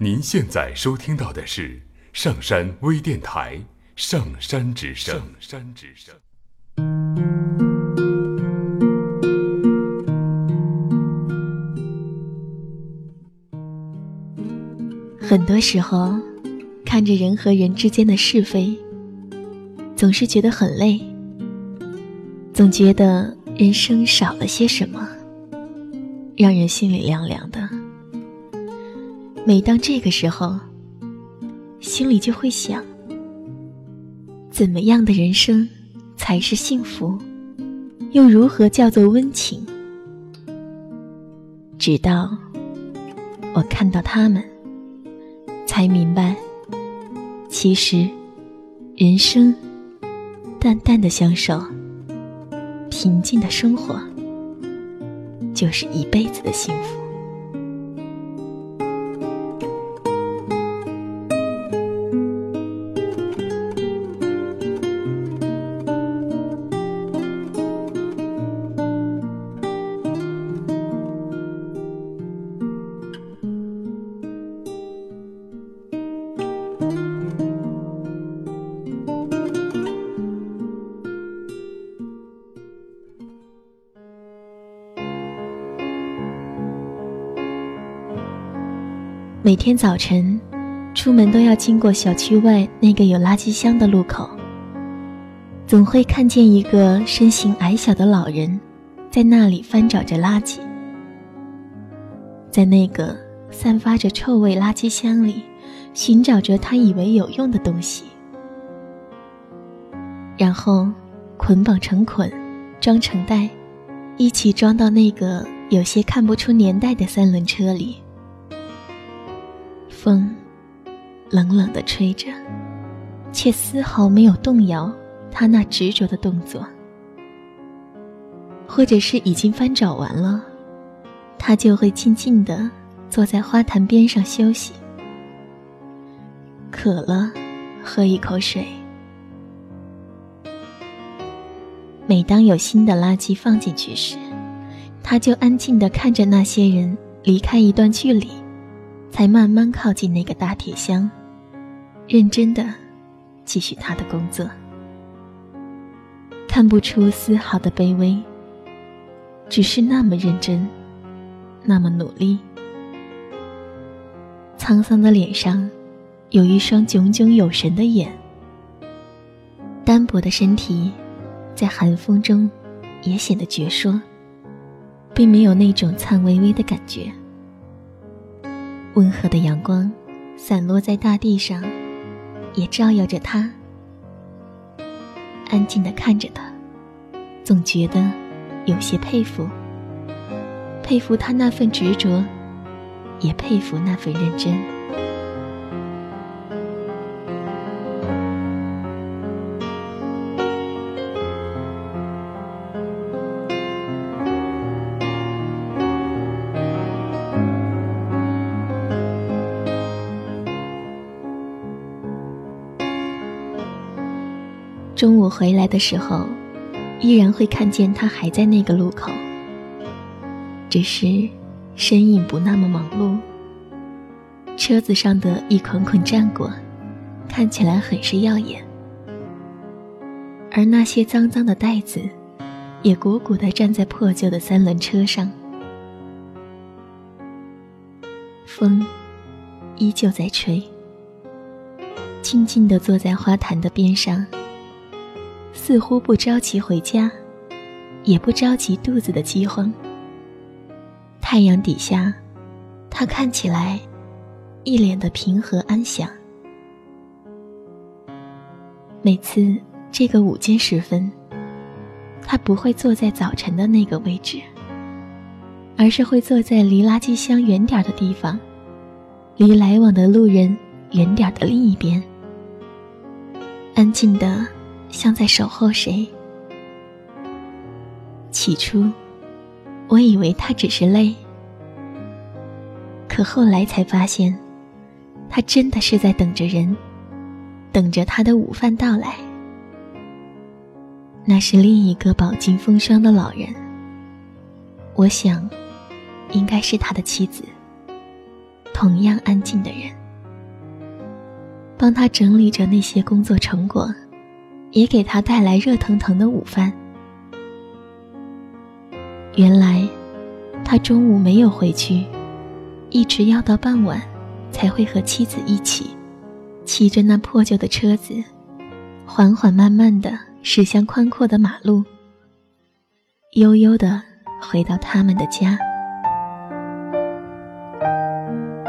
您现在收听到的是上山微电台《上山之声》。上山之声。很多时候，看着人和人之间的是非，总是觉得很累，总觉得人生少了些什么，让人心里凉凉的。每当这个时候，心里就会想：怎么样的人生才是幸福？又如何叫做温情？直到我看到他们，才明白，其实人生淡淡的相守，平静的生活，就是一辈子的幸福。每天早晨，出门都要经过小区外那个有垃圾箱的路口，总会看见一个身形矮小的老人，在那里翻找着垃圾。在那个散发着臭味垃圾箱里，寻找着他以为有用的东西，然后捆绑成捆，装成袋，一起装到那个有些看不出年代的三轮车里。风冷冷的吹着，却丝毫没有动摇他那执着的动作。或者是已经翻找完了，他就会静静的坐在花坛边上休息。渴了，喝一口水。每当有新的垃圾放进去时，他就安静的看着那些人离开一段距离。才慢慢靠近那个大铁箱，认真的继续他的工作，看不出丝毫的卑微，只是那么认真，那么努力。沧桑的脸上，有一双炯炯有神的眼，单薄的身体，在寒风中也显得矍铄，并没有那种颤巍巍的感觉。温和的阳光散落在大地上，也照耀着他。安静的看着他，总觉得有些佩服，佩服他那份执着，也佩服那份认真。中午回来的时候，依然会看见他还在那个路口，只是身影不那么忙碌。车子上的一捆捆战果，看起来很是耀眼，而那些脏脏的袋子，也鼓鼓地站在破旧的三轮车上。风依旧在吹，静静地坐在花坛的边上。似乎不着急回家，也不着急肚子的饥荒。太阳底下，他看起来一脸的平和安详。每次这个午间时分，他不会坐在早晨的那个位置，而是会坐在离垃圾箱远点的地方，离来往的路人远点的另一边，安静的。像在守候谁？起初，我以为他只是累，可后来才发现，他真的是在等着人，等着他的午饭到来。那是另一个饱经风霜的老人，我想，应该是他的妻子，同样安静的人，帮他整理着那些工作成果，也给他带来热腾腾的午饭。原来，他中午没有回去，一直要到傍晚，才会和妻子一起，骑着那破旧的车子，缓缓慢慢的驶向宽阔的马路，悠悠的回到他们的家。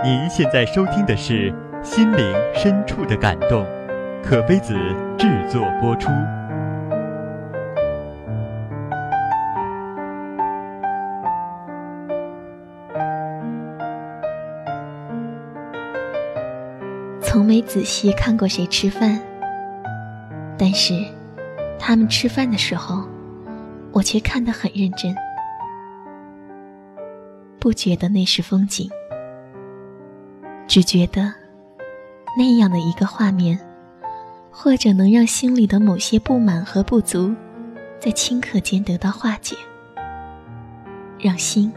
您现在收听的是《心灵深处的感动》，可菲子制作播出。从没仔细看过谁吃饭，但是他们吃饭的时候，我却看得很认真，不觉得那是风景。只觉得，那样的一个画面，或者能让心里的某些不满和不足，在顷刻间得到化解，让心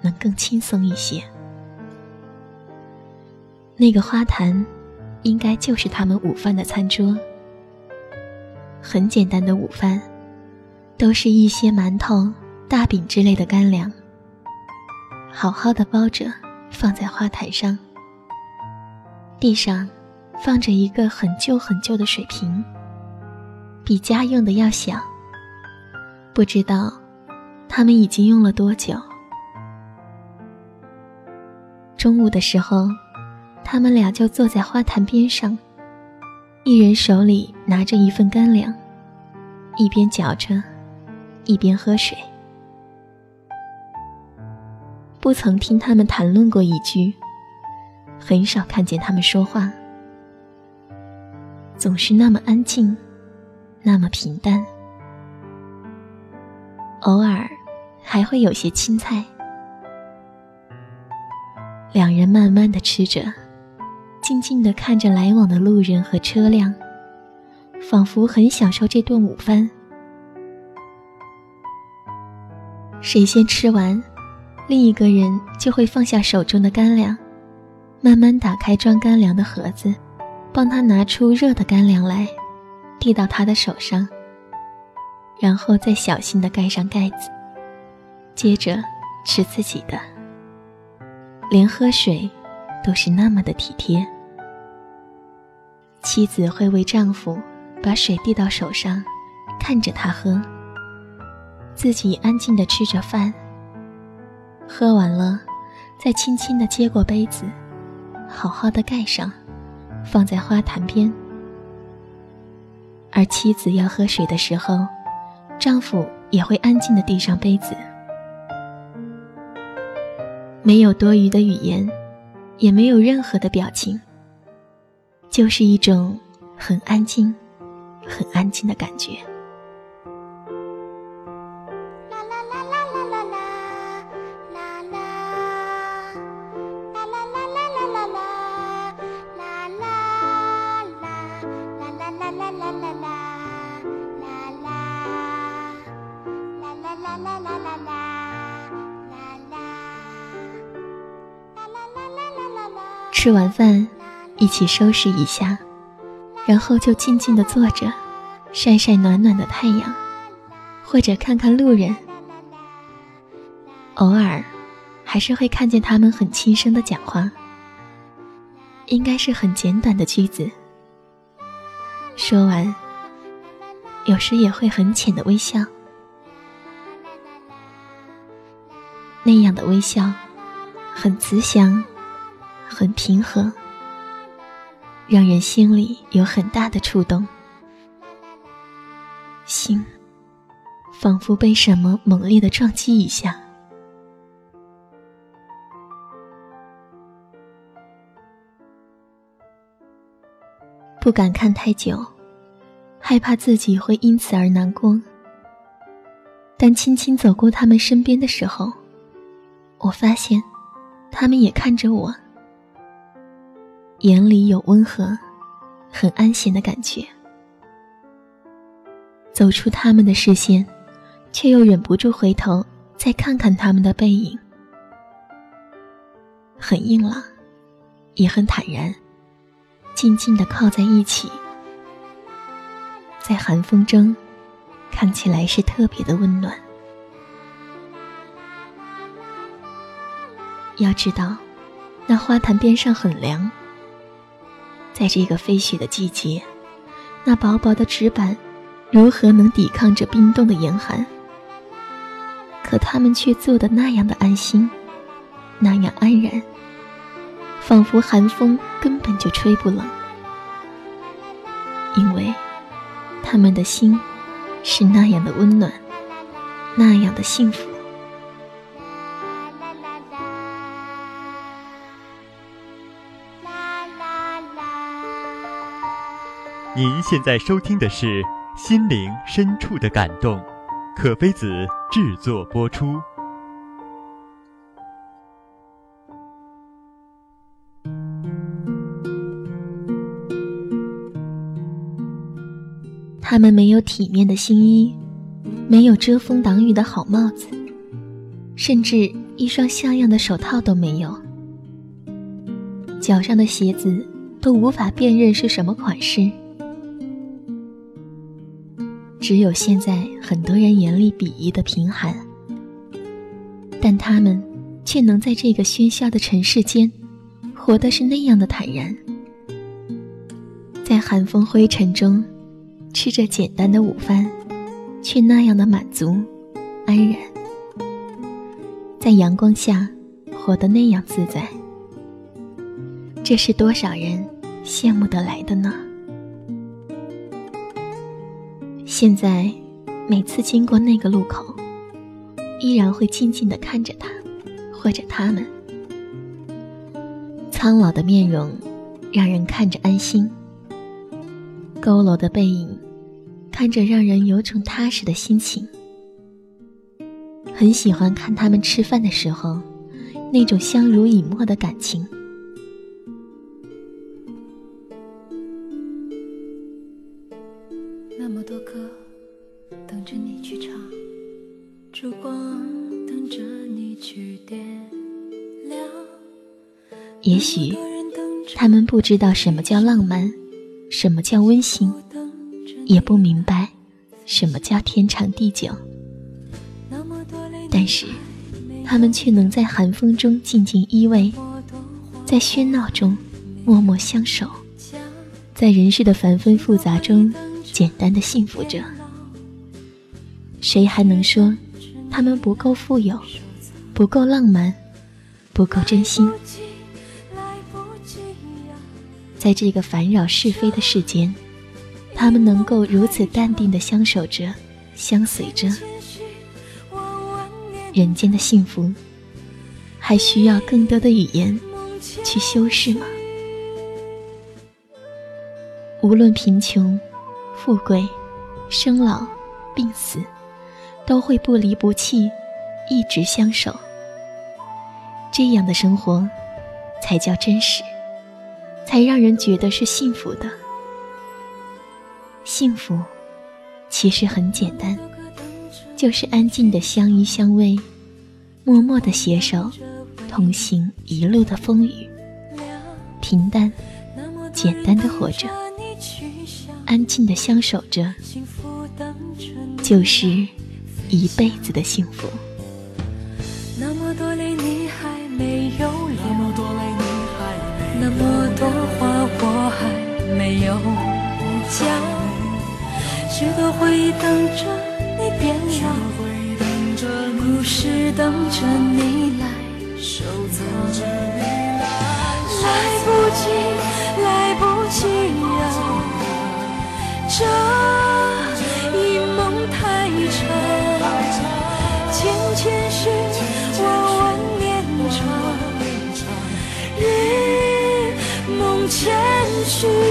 能更轻松一些。那个花坛，应该就是他们午饭的餐桌。很简单的午饭，都是一些馒头、大饼之类的干粮，好好的包着，放在花坛上。地上放着一个很旧很旧的水瓶，比家用的要小。不知道他们已经用了多久。中午的时候，他们俩就坐在花坛边上，一人手里拿着一份干粮，一边嚼着，一边喝水。不曾听他们谈论过一句。很少看见他们说话，总是那么安静，那么平淡。偶尔还会有些青菜。两人慢慢的吃着，静静的看着来往的路人和车辆，仿佛很享受这顿午饭。谁先吃完，另一个人就会放下手中的干粮。慢慢打开装干粮的盒子，帮他拿出热的干粮来，递到他的手上，然后再小心的盖上盖子，接着吃自己的。连喝水都是那么的体贴。妻子会为丈夫把水递到手上，看着他喝，自己安静的吃着饭。喝完了，再轻轻的接过杯子。好好的盖上，放在花坛边。而妻子要喝水的时候，丈夫也会安静的递上杯子。没有多余的语言，也没有任何的表情，就是一种很安静、很安静的感觉。吃完饭，一起收拾一下，然后就静静的坐着，晒晒暖暖的太阳，或者看看路人。偶尔，还是会看见他们很轻声的讲话，应该是很简短的句子。说完，有时也会很浅的微笑，那样的微笑，很慈祥。很平和，让人心里有很大的触动，心仿佛被什么猛烈的撞击一下。不敢看太久，害怕自己会因此而难过。但轻轻走过他们身边的时候，我发现，他们也看着我。眼里有温和、很安闲的感觉。走出他们的视线，却又忍不住回头再看看他们的背影，很硬朗，也很坦然，静静的靠在一起，在寒风中，看起来是特别的温暖。要知道，那花坛边上很凉，在这个飞雪的季节，那薄薄的纸板，如何能抵抗着冰冻的严寒？可他们却做的那样的安心，那样安然，仿佛寒风根本就吹不冷，因为他们的心是那样的温暖，那样的幸福。您现在收听的是《心灵深处的感动》，可菲子制作播出。他们没有体面的新衣，没有遮风挡雨的好帽子，甚至一双像样的手套都没有，脚上的鞋子都无法辨认是什么款式。只有现在很多人眼里鄙夷的贫寒，但他们却能在这个喧嚣的尘世间，活的是那样的坦然，在寒风灰尘中，吃着简单的午饭，却那样的满足、安然，在阳光下活得那样自在，这是多少人羡慕得来的呢？现在，每次经过那个路口，依然会静静的看着他，或者他们。苍老的面容，让人看着安心；佝偻的背影，看着让人有种踏实的心情。很喜欢看他们吃饭的时候，那种相濡以沫的感情。那么多歌等着你去唱，烛光等着你去点亮也许他们不知道什么叫浪漫，什么叫温馨，也不明白什么叫天长地久。但是，他们却能在寒风中静静依偎，在喧闹中默默相守，在人世的繁纷复杂中简单的幸福着。谁还能说他们不够富有，不够浪漫，不够真心？在这个烦扰是非的世间，他们能够如此淡定的相守着、相随着，人间的幸福，还需要更多的语言去修饰吗？无论贫穷、富贵、生老、病死，都会不离不弃，一直相守。这样的生活，才叫真实。才让人觉得是幸福的。幸福，其实很简单，就是安静的相依相偎，默默的携手，同行一路的风雨，平淡、简单的活着，安静的相守着，就是一辈子的幸福。那么多话我还没有讲，许多回忆等着你变老，故事等着你来收藏。来不及，来不及呀，是